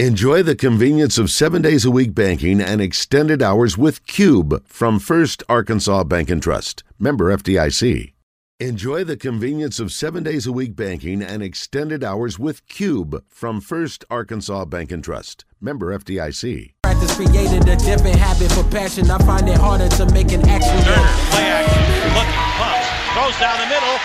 Enjoy the convenience of seven days a week banking and extended hours with Cube from First Arkansas Bank and Trust. Member FDIC. Enjoy the convenience of seven days a week banking and extended hours with Cube from First Arkansas Bank and Trust. Member FDIC. Practice created a different habit for passion. I find it harder to make an action. Stoerner, play action, looking, pumps, throws down the middle.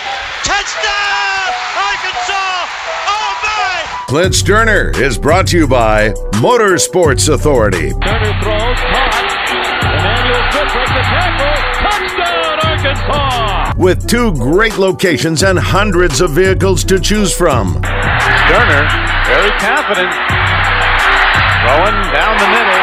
Touchdown, Arkansas! Oh my! Clint Stoerner is brought to you by Motorsports Authority. Stoerner throws, caught. Emmanuel Smith breaks the tackle. Touchdown, Arkansas! With two great locations and hundreds of vehicles to choose from. Stoerner, very confident. Throwing down the middle.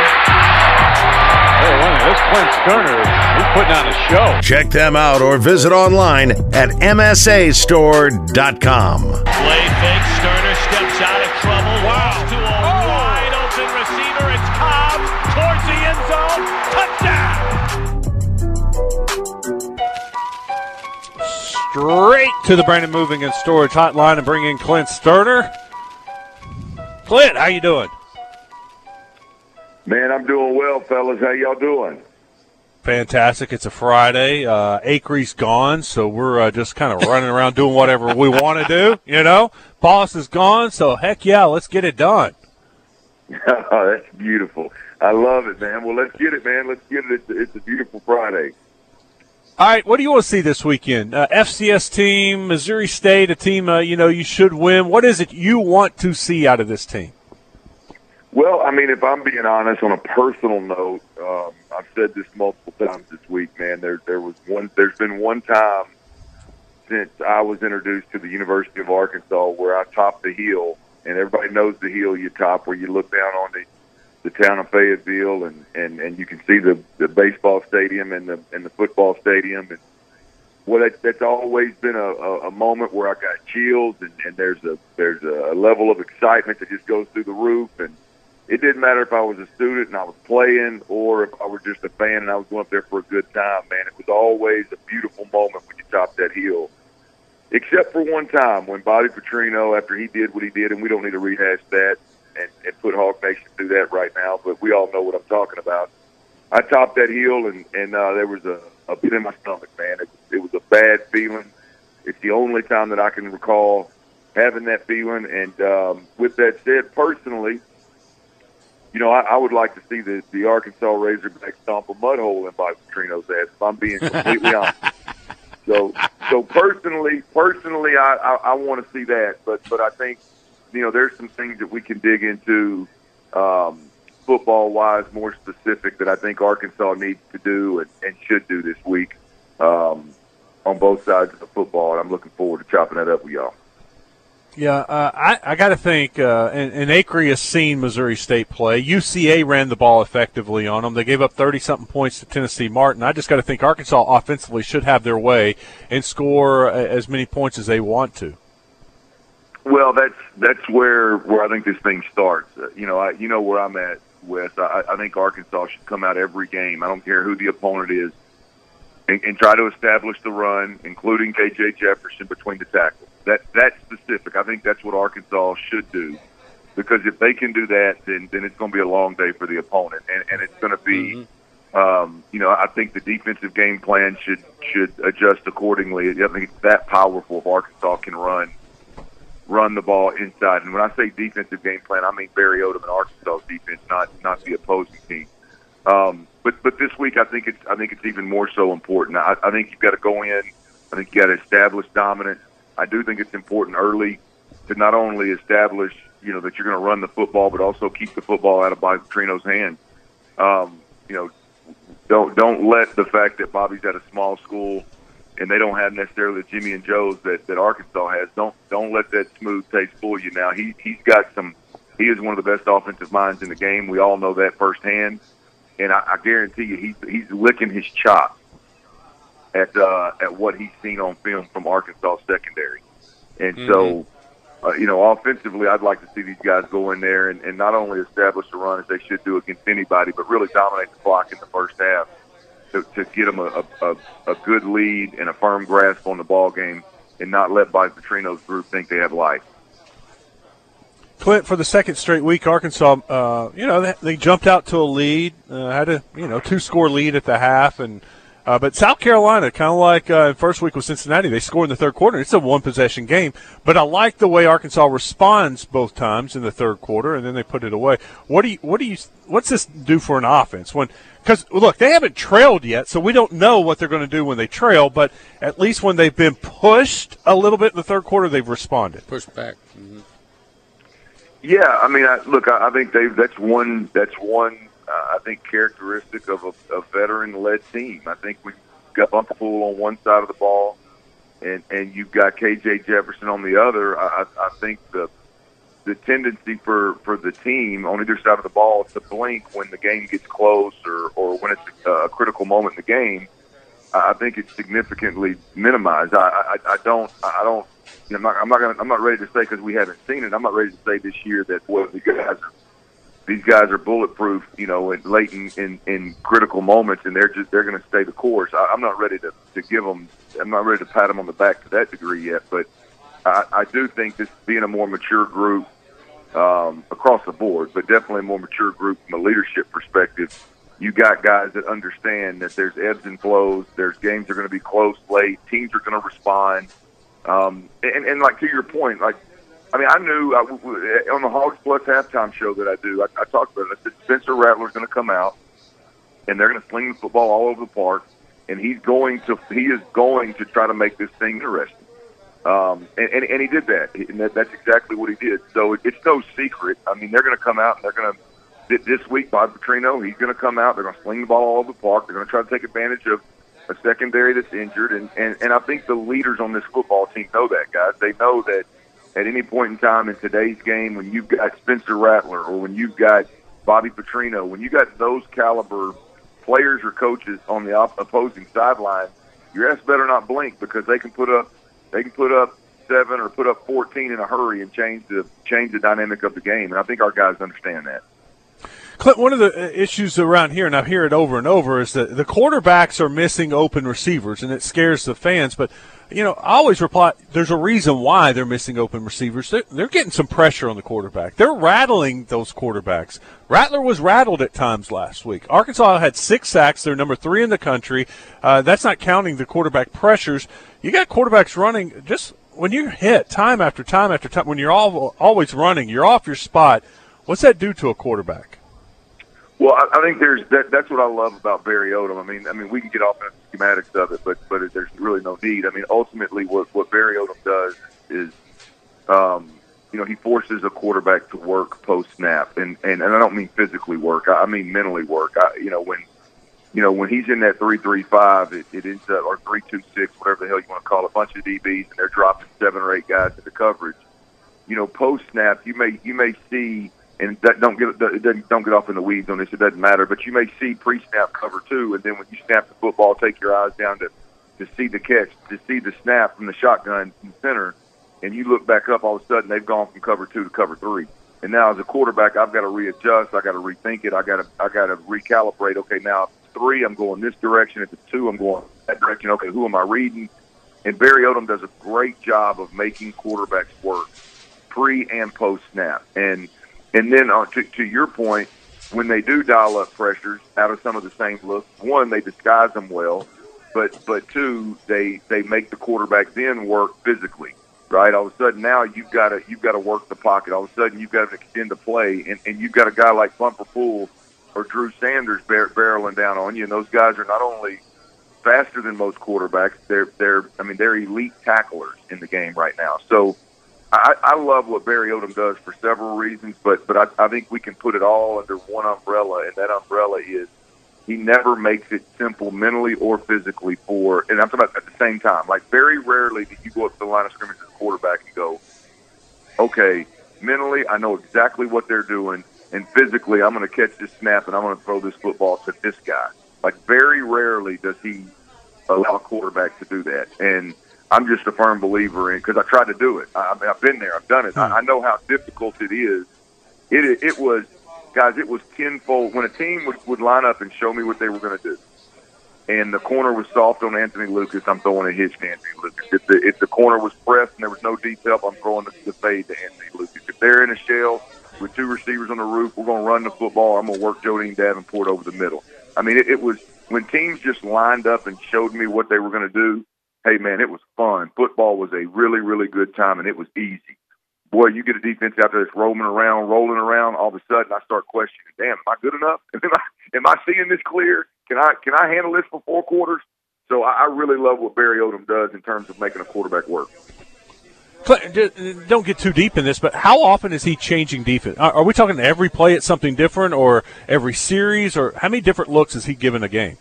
Hey, look, this Clint Stoerner, he's putting on a show. Check them out or visit online at msastore.com. Play fake, Stoerner straight to the Brandon Moving and Storage Hotline and bring in Clint Stoerner. Clint, how you doing? Man, I'm doing well, fellas. How y'all doing? Fantastic. It's a Friday. Uh, Acree's gone, so we're uh, just kind of running around doing whatever we want to do. You know, boss is gone, so heck yeah, let's get it done. oh, that's beautiful. I love it, man. Well, let's get it, man. Let's get it. It's, it's a beautiful Friday. All right, what do you want to see this weekend? Uh, FCS team, Missouri State, a team uh, you know you should win. What is it you want to see out of this team? Well, I mean, if I'm being honest, on a personal note, um, I've said this multiple times this week, man. There, there was one. There's been one time since I was introduced to the University of Arkansas where I topped the hill, and everybody knows the hill you top, where you look down on the the town of Fayetteville, and and and you can see the the baseball stadium and the and the football stadium, and well, that, that's always been a, a, a moment where I got chills, and, and there's a there's a level of excitement that just goes through the roof, and it didn't matter if I was a student and I was playing, or if I were just a fan and I was going up there for a good time. Man, it was always a beautiful moment when you top that hill. Except for one time when Bobby Petrino, after he did what he did, and we don't need to rehash that and, and put Hog Nation through that right now, but we all know what I'm talking about. I topped that hill, and and uh, there was a, a pit in my stomach, man. It, it was a bad feeling. It's the only time that I can recall having that feeling. And um, with that said, personally, you know, I, I would like to see the, the Arkansas Razorbacks stomp a mud hole in Bobby Petrino's ass. If I'm being completely honest. So, so personally, personally, I, I, I want to see that. But, but I think, you know, there's some things that we can dig into, um, football wise, more specific that I think Arkansas needs to do and, and should do this week, um, on both sides of the football. And I'm looking forward to chopping that up with y'all. Yeah, uh, I, I got to think, uh, and, and has seen Missouri State play. UCA ran the ball effectively on them. They gave up 30 something points to Tennessee Martin. I just got to think Arkansas offensively should have their way and score as many points as they want to. Well, that's that's where where I think this thing starts. Uh, you know, I you know where I'm at, Wes. I, I think Arkansas should come out every game. I don't care who the opponent is, and, and try to establish the run, including KJ Jefferson between the tackles. That that's specific. I think that's what Arkansas should do, because if they can do that, then then it's going to be a long day for the opponent, and and it's going to be. Mm-hmm. Um, you know, I think the defensive game plan should should adjust accordingly. I think it's that powerful if Arkansas can run run the ball inside. And when I say defensive game plan, I mean Barry Odom and Arkansas defense, not not the opposing team. Um, but but this week, I think it's I think it's even more so important. I, I think you've got to go in. I think you got to establish dominance. I do think it's important early to not only establish you know that you're going to run the football, but also keep the football out of Bobby Petrino's hands. Um, you know, don't don't let the fact that Bobby's at a small school and they don't have necessarily the Jimmy and Joes that, that Arkansas has. Don't don't let that smooth taste fool you. Now he he's got some. He is one of the best offensive minds in the game. We all know that firsthand, and I, I guarantee you he's he's licking his chops at uh, at what he's seen on film from Arkansas secondary, and mm-hmm. so. Uh, you know, offensively, I'd like to see these guys go in there and, and not only establish a run as they should do against anybody, but really dominate the clock in the first half to, to get them a, a, a good lead and a firm grasp on the ball game and not let Bobby Petrino's group think they have life. Clint, for the second straight week, Arkansas, uh, you know, they, they, jumped out to a lead, uh, had a you know two score lead at the half, and uh, but South Carolina, kind of like uh, first week with Cincinnati, they scored in the third quarter. It's a one possession game, but I like the way Arkansas responds both times in the third quarter, and then they put it away. What do you what do you what's this do for an offense when? Because look, they haven't trailed yet, so we don't know what they're going to do when they trail. But at least when they've been pushed a little bit in the third quarter, they've responded. Pushed back. Mm-hmm. Yeah, I mean, I, look, I, I think they that's one that's one I think characteristic of a, a veteran-led team. I think we got Bumper Pool on one side of the ball, and and you've got KJ Jefferson on the other. I, I think the the tendency for for the team on either side of the ball to blink when the game gets close or or when it's a, critical moment in the game. I think it's significantly minimized. I, I, I don't I don't I'm not I'm not gonna, I'm not ready to say because we haven't seen it. I'm not ready to say this year that well the guys are these guys are bulletproof, you know, in late in, in, in critical moments, and they're just they're going to stay the course. I, I'm not ready to to give them. I'm not ready to pat them on the back to that degree yet, but I, I do think this being a more mature group um, across the board, but definitely a more mature group from a leadership perspective. You got guys that understand that there's ebbs and flows. There's games that are going to be close late. Teams are going to respond. Um, and, and like to your point, like I mean, I knew I, uh, on the Hogs Plus halftime show that I do, I, I talked about it. I said Spencer Rattler's going to come out, and they're going to sling the football all over the park, and he's going to he is going to try to make this thing interesting. Um, and, and, and he did that, and that, that's exactly what he did. So it, it's no secret. I mean, they're going to come out and they're going to this week. Bob Petrino, he's going to come out. They're going to sling the ball all over the park. They're going to try to take advantage of a secondary that's injured, and and and I think the leaders on this football team know that, guys. They know that at any point in time in today's game when you've got Spencer Rattler or when you've got Bobby Petrino, when you got those caliber players or coaches on the op- opposing sideline, your ass better not blink because they can put up they can put up seven or put up fourteen in a hurry and change the change the dynamic of the game. And I think our guys understand that. Clint, one of the uh, issues around here, and I hear it over and over, is that the quarterbacks are missing open receivers, and it scares the fans. But you know, I always reply, there's a reason why they're missing open receivers. They're, they're, getting some pressure on the quarterback. They're rattling those quarterbacks. Rattler was rattled at times last week. Arkansas had six sacks. They're number three in the country. Uh, that's not counting the quarterback pressures. You got quarterbacks running just when you hit time after time after time, when you're all, always running, you're off your spot. What's that do to a quarterback? Well, I, I think there's that. That's what I love about Barry Odom. I mean, I mean, we can get off in the schematics of it, but but there's really no need. I mean, ultimately, what what Barry Odom does is, um, you know, he forces a quarterback to work post snap, and, and and I don't mean physically work. I, I mean mentally work. I, you know, when you know when he's in that three three five, it, it ends up or three two six, whatever the hell you want to call it, a bunch of DBs, and they're dropping seven or eight guys into coverage. You know, post snap, you may you may see and don't get don't get off in the weeds on this. It doesn't matter, but you may see pre-snap cover two, and then when you snap the football, take your eyes down to to see the catch, to see the snap from the shotgun in center, and you look back up. All of a sudden, they've gone from cover two to cover three, and now as a quarterback, I've got to readjust. I got to rethink it. I got to I got to recalibrate. Okay, now if it's three, I'm going this direction. If it's two, I'm going that direction. Okay, who am I reading? And Barry Odom does a great job of making quarterbacks work pre and post snap, and and then uh, to, to your point, when they do dial up pressures out of some of the same looks, one they disguise them well, but but two they they make the quarterback then work physically. Right, all of a sudden now you've got to you've got to work the pocket. All of a sudden you've got to extend the play, and, and you've got a guy like Bumper Pool or Drew Sanders bar- barreling down on you, and those guys are not only faster than most quarterbacks, they're they're I mean they're elite tacklers in the game right now. So I, I love what Barry Odom does for several reasons, but but I, I think we can put it all under one umbrella, and that umbrella is he never makes it simple mentally or physically for. And I'm talking about at the same time. Like very rarely do you go up to the line of scrimmage as a quarterback and go, okay, mentally I know exactly what they're doing, and physically I'm going to catch this snap and I'm going to throw this football to this guy. Like very rarely does he allow a quarterback to do that, and I'm just a firm believer in because I tried to do it. I, I've been there, I've done it. Hmm. I, I know how difficult it is. It it was, guys. It was tenfold when a team would, would line up and show me what they were going to do. and the corner was soft on Anthony Lucas, I'm throwing a hitch to Anthony Lucas. If the if the corner was pressed and there was no deep help, I'm throwing the, the fade to Anthony Lucas. If they're in a shell with two receivers on the roof, we're going to run the football. I'm going to work Jodine Davenport over the middle. I mean, it, it was when teams just lined up and showed me what they were going to do. Hey, man, it was fun. Football was a really, really good time, and it was easy. Boy, you get a defense out there that's roaming around, rolling around. All of a sudden, I start questioning. Damn, am I good enough? Am I, am I seeing this clear? Can I can I handle this for four quarters? So I, I really love what Barry Odom does in terms of making a quarterback work. Don't get too deep in this, but how often is he changing defense? Are we talking every play it's something different, or every series, or how many different looks is he given a game?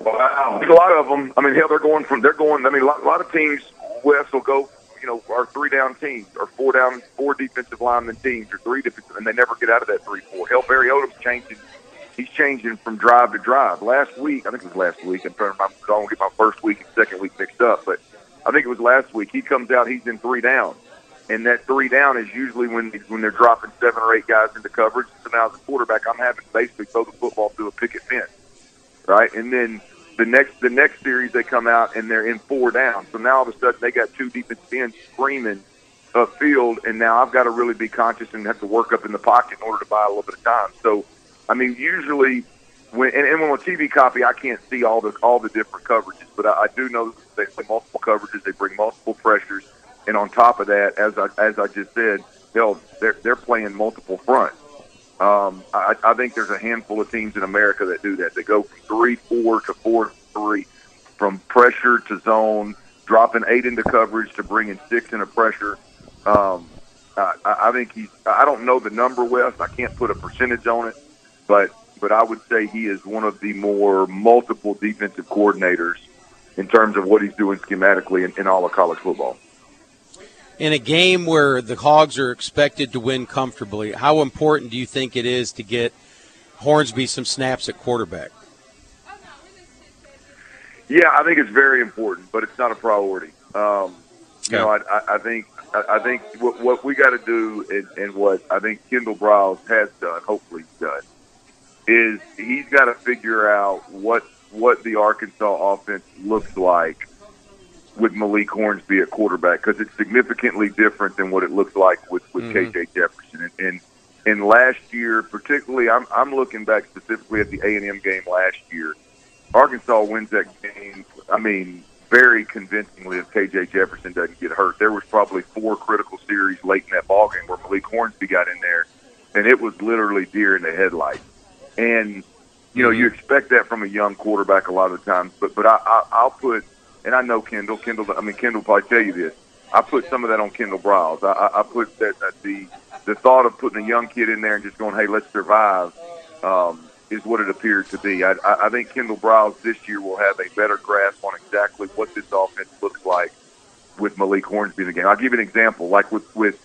Wow, a lot of them. I mean, hell, they're going from they're going. I mean, a lot, a lot of teams West will go. You know, our three down teams, or four down, four defensive lineman teams, or three defensive, and they never get out of that three four. Hell, Barry Odom's changing he's changing from drive to drive. Last week, I think it was last week. I'm trying to, I don't get my first week and second week mixed up, but I think it was last week. He comes out, he's in three down, and that three down is usually when when they're dropping seven or eight guys into coverage. So now as a quarterback, I'm having to basically throw the football through a picket fence, right? And then the next the next series they come out and they're in four down. So now all of a sudden they got two defensive ends screaming upfield, and now I've got to really be conscious and have to work up in the pocket in order to buy a little bit of time. So I mean, usually when and, and when on TV copy, I can't see all the all the different coverages, but I, I do know they multiple coverages. They bring multiple pressures, and on top of that, as I as I just said, they're they're playing multiple fronts. Um, I, I think there's a handful of teams in America that do that. They go three four to four three, from pressure to zone, dropping eight into coverage to bringing six into pressure. Um, I, I think he's. I don't know the number, West. I can't put a percentage on it but but I would say he is one of the more multiple defensive coordinators in terms of what he's doing schematically in, in all of college football. In a game where the Hogs are expected to win comfortably, how important do you think it is to get Hornsby some snaps at quarterback? Yeah, I think it's very important, but it's not a priority. Um, you know, I, I think I think what, what we got to do, and, and what I think Kendall Briles has done, hopefully done, is he's got to figure out what what the Arkansas offense looks like with Malik Hornsby at quarterback because it's significantly different than what it looks like with with mm-hmm. KJ Jefferson. And, and and last year, particularly, I'm I'm looking back specifically at the A and M game last year. Arkansas wins that game. I mean, very convincingly if KJ Jefferson doesn't get hurt. There was probably four critical series late in that ball game where Malik Hornsby got in there, and it was literally deer in the headlights. And you know, you mm-hmm. expect that from a young quarterback a lot of the times. But but I, I I'll put, and I know Kendall. Kendall. I mean, Kendall probably tell you this. I put some of that on Kendall Briles. I, I put that, that the the thought of putting a young kid in there and just going, hey, let's survive, um, is what it appears to be. I, I think Kendall Briles this year will have a better grasp on exactly what this offense looks like with Malik Hornsby in the game. I'll give you an example. Like with with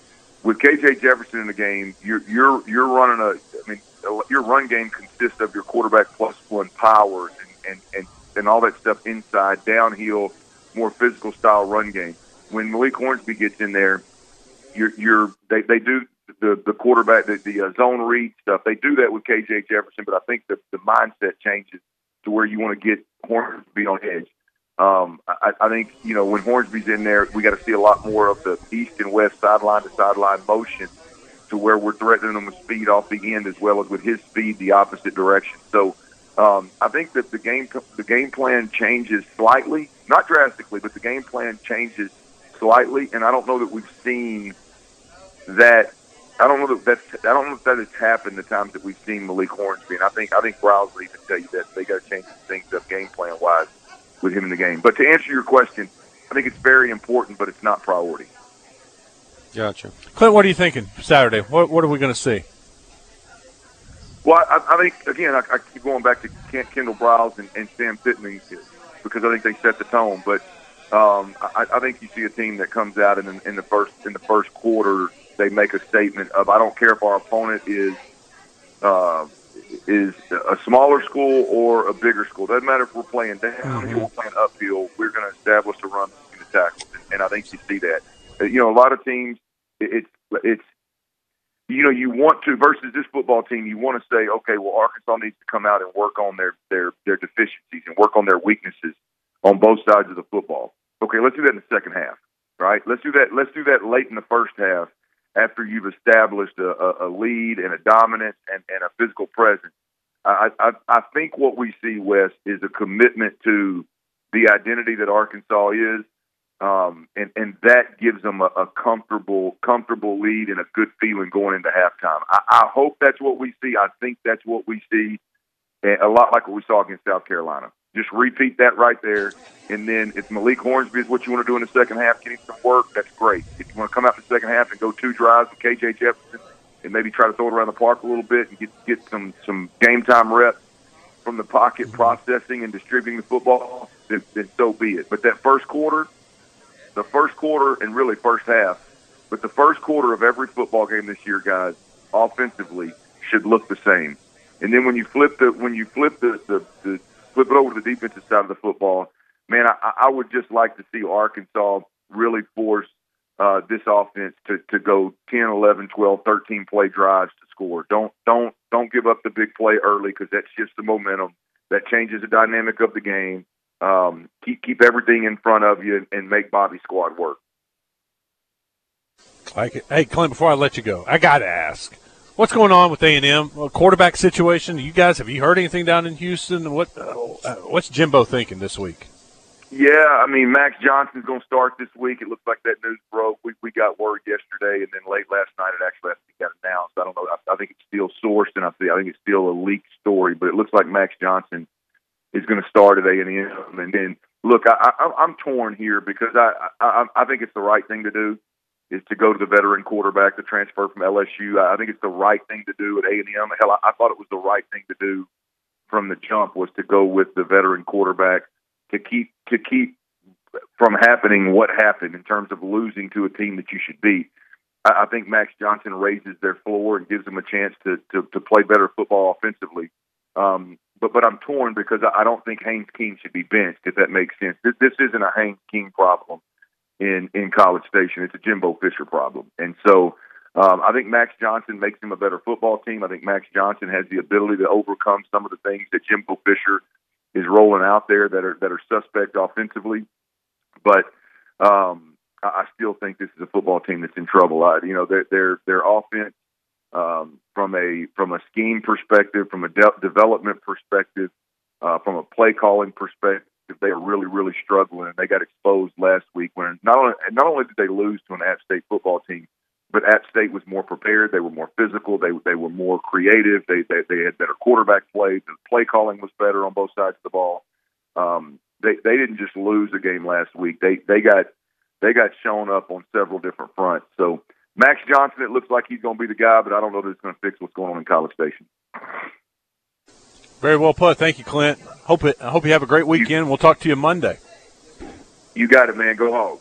with KJ Jefferson in the game, you're you're you're running a. I mean, your run game consists of your quarterback plus one powers and, and, and, and all that stuff inside, downhill, more physical style run game. When Malik Hornsby gets in there, you're, you're they, they do the, the quarterback, the, the uh, zone read stuff. They do that with KJ Jefferson, but I think the, the mindset changes to where you want to get Hornsby on edge. Um, I, I think, you know, when Hornsby's in there, we got to see a lot more of the east and west sideline to sideline motion to where we're threatening him with speed off the end as well as with his speed the opposite direction. So um, I think that the game the game plan changes slightly, not drastically, but the game plan changes slightly, and I don't know that we've seen that. I don't know that that's, I don't know if that has happened the times that we've seen Malik Hornsby, and I think I think Briles will even tell you that they got to change some things up game plan wise with him in the game. But to answer your question, I think it's very important, but it's not priority. Gotcha. Clint, what are you thinking Saturday? What, what are we going to see? Well, I, I think again, I, I keep going back to Kendall Briles and, and Sam Pittman because I think they set the tone. But um, I, I think you see a team that comes out in, in the first in the first quarter. They make a statement of, "I don't care if our opponent is uh, is a smaller school or a bigger school. Doesn't matter if we're playing down mm-hmm. or we're playing upfield. We're going to establish a run in the tackles." And, and I think you see that. You know, a lot of teams it's it's you know, you want to versus this football team, you want to say, okay, well, Arkansas needs to come out and work on their their their deficiencies and work on their weaknesses on both sides of the football. Okay, let's do that in the second half, right? Let's do that. Let's do that late in the first half after you've established a, a, a lead and a dominance and, and a physical presence. I, I I think what we see, Wes, is a commitment to the identity that Arkansas is um, and and that gives them a, a comfortable comfortable lead and a good feeling going into halftime. I, I hope that's what we see. I think that's what we see, and a lot like what we saw against South Carolina. Just repeat that right there, and then if Malik Hornsby is what you want to do in the second half, getting some work, that's great. If you want to come out in the second half and go two drives with KJ Jefferson and maybe try to throw it around the park a little bit and get get some some game time reps from the pocket, processing and distributing the football, then, then so be it. But that first quarter the first quarter and really first half, but the first quarter of every football game this year, guys, offensively should look the same. And then when you flip the when you flip the the, the flip it over to the defensive side of the football, man, I, I would just like to see Arkansas really force uh, this offense to, to go 10, 11, 12, 13 play drives to score. Don't don't don't give up the big play early because that shifts the momentum. That changes the dynamic of the game um, keep keep everything in front of you and, and make Bobby squad work. Hey, Clint, before I let you go, I got to ask, what's going on with A and M quarterback situation? You guys, have you heard anything down in Houston? What uh, what's Jimbo thinking this week? Yeah, I mean Max Johnson's going to start this week. It looks like that news broke. We we got word yesterday, and then late last night it actually has to be got announced. I don't know. I, I think it's still sourced, and I see. I think it's still a leaked story, but it looks like Max Johnson is going to start at A and M. And then look, I, I, I'm torn here because I, I I think it's the right thing to do is to go to the veteran quarterback to transfer from LSU. I think it's the right thing to do at A and M. Hell, I, I thought it was the right thing to do from the jump was to go with the veteran quarterback to keep to keep from happening what happened in terms of losing to a team that you should beat. I, think Max Johnson raises their floor and gives them a chance to to, to play better football offensively. Um, but but I'm torn because I don't think Haynes King should be benched. If that makes sense, this, this isn't a Haynes King problem in in College Station. It's a Jimbo Fisher problem, and so um, I think Max Johnson makes him a better football team. I think Max Johnson has the ability to overcome some of the things that Jimbo Fisher is rolling out there that are that are suspect offensively, but. Um, I still think this is a football team that's in trouble. I, you know, their their their offense um, from a from a scheme perspective, from a de- development perspective, uh, from a play calling perspective, they are really really struggling. They got exposed last week when not only not only did they lose to an App State football team, but App State was more prepared. They were more physical. They they were more creative. They they, they had better quarterback play. The play calling was better on both sides of the ball. Um, they they didn't just lose a game last week. They they got they got shown up on several different fronts. So Max Johnson, it looks like he's going to be the guy, but I don't know that it's going to fix what's going on in College Station. Very well put. Thank you, Clint. Hope it. I hope you have a great weekend. We'll talk to you Monday. You got it, man. Go home.